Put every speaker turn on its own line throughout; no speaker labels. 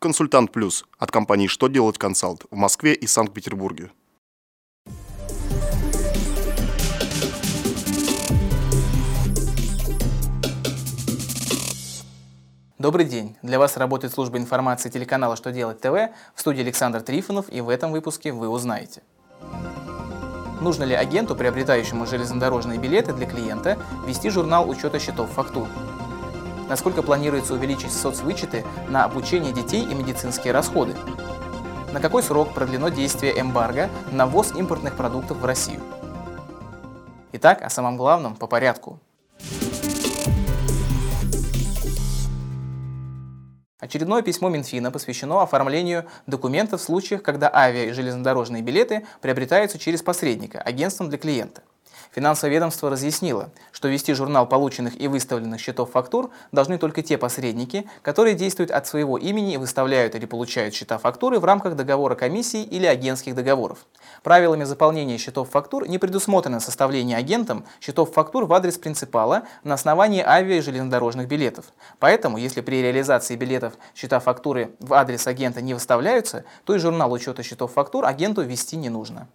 Консультант Плюс от компании «Что делать консалт» в Москве и Санкт-Петербурге.
Добрый день! Для вас работает служба информации телеканала «Что делать ТВ» в студии Александр Трифонов и в этом выпуске вы узнаете. Нужно ли агенту, приобретающему железнодорожные билеты для клиента, вести журнал учета счетов фактур? Насколько планируется увеличить соцвычеты на обучение детей и медицинские расходы? На какой срок продлено действие эмбарго на ввоз импортных продуктов в Россию? Итак, о самом главном по порядку. Очередное письмо Минфина посвящено оформлению документов в случаях, когда авиа и железнодорожные билеты приобретаются через посредника, агентством для клиента. Финансовое ведомство разъяснило, что вести журнал полученных и выставленных счетов фактур должны только те посредники, которые действуют от своего имени и выставляют или получают счета фактуры в рамках договора комиссии или агентских договоров. Правилами заполнения счетов фактур не предусмотрено составление агентом счетов фактур в адрес принципала на основании авиа и железнодорожных билетов. Поэтому, если при реализации билетов счета фактуры в адрес агента не выставляются, то и журнал учета счетов фактур агенту вести не нужно.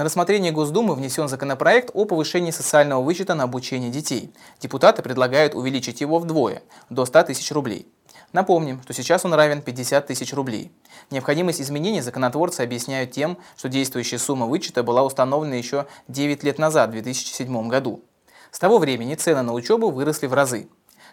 На рассмотрение Госдумы внесен законопроект о повышении социального вычета на обучение детей. Депутаты предлагают увеличить его вдвое, до 100 тысяч рублей. Напомним, что сейчас он равен 50 тысяч рублей. Необходимость изменений законотворцы объясняют тем, что действующая сумма вычета была установлена еще 9 лет назад, в 2007 году. С того времени цены на учебу выросли в разы.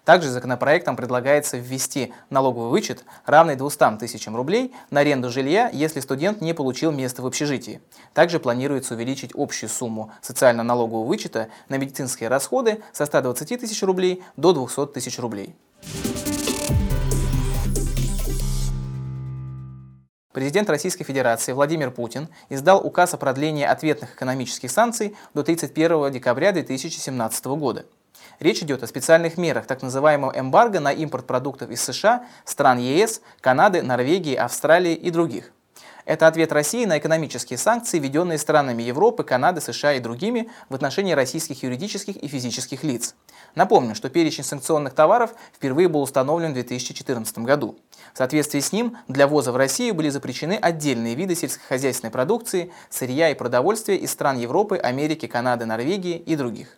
Также законопроектом предлагается ввести налоговый вычет, равный 200 тысячам рублей, на аренду жилья, если студент не получил место в общежитии. Также планируется увеличить общую сумму социально-налогового вычета на медицинские расходы со 120 тысяч рублей до 200 тысяч рублей. Президент Российской Федерации Владимир Путин издал указ о продлении ответных экономических санкций до 31 декабря 2017 года. Речь идет о специальных мерах так называемого эмбарго на импорт продуктов из США, стран ЕС, Канады, Норвегии, Австралии и других. Это ответ России на экономические санкции, введенные странами Европы, Канады, США и другими в отношении российских юридических и физических лиц. Напомню, что перечень санкционных товаров впервые был установлен в 2014 году. В соответствии с ним для ввоза в Россию были запрещены отдельные виды сельскохозяйственной продукции, сырья и продовольствия из стран Европы, Америки, Канады, Норвегии и других.